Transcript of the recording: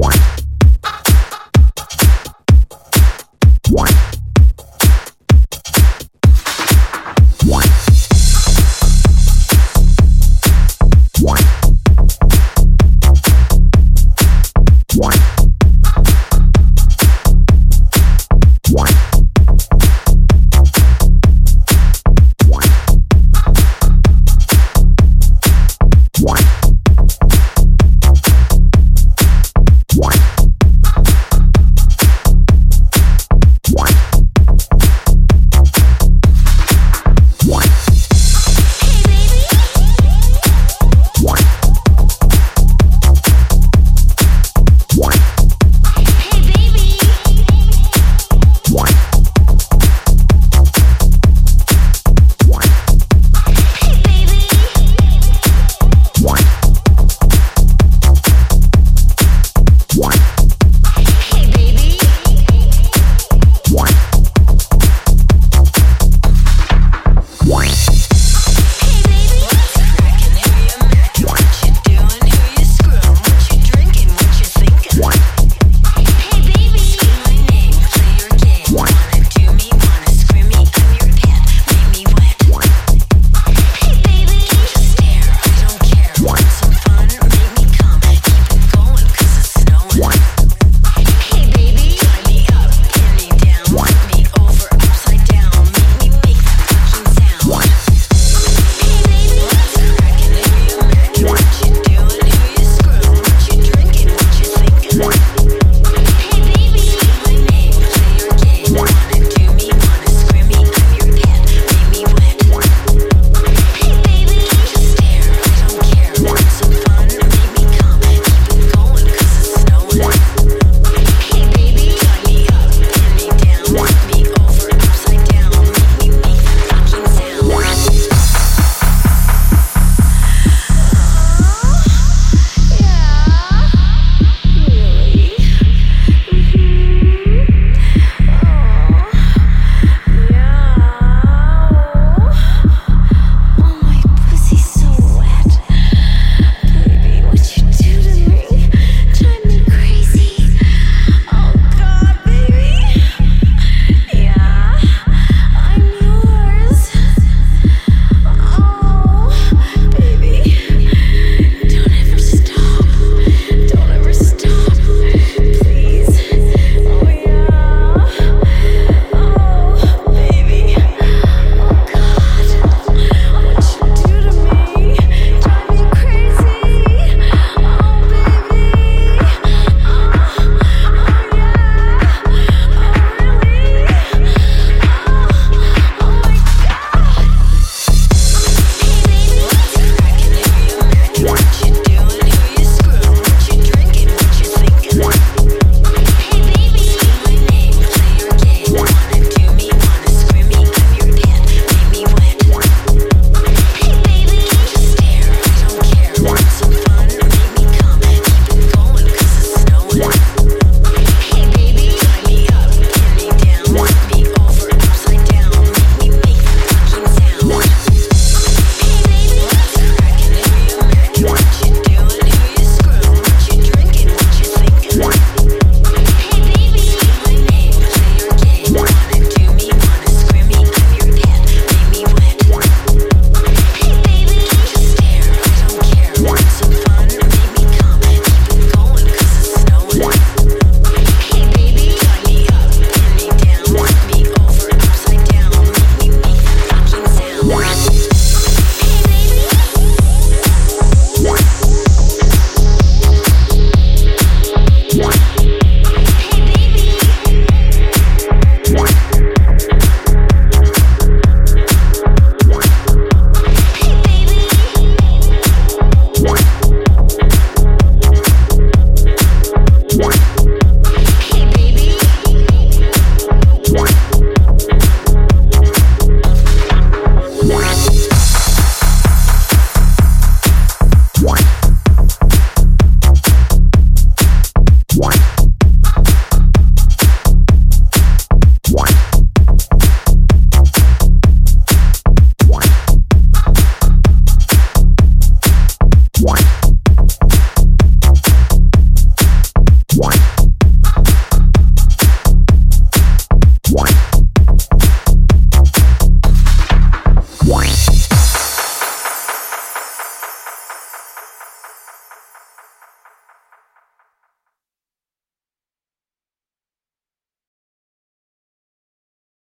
One.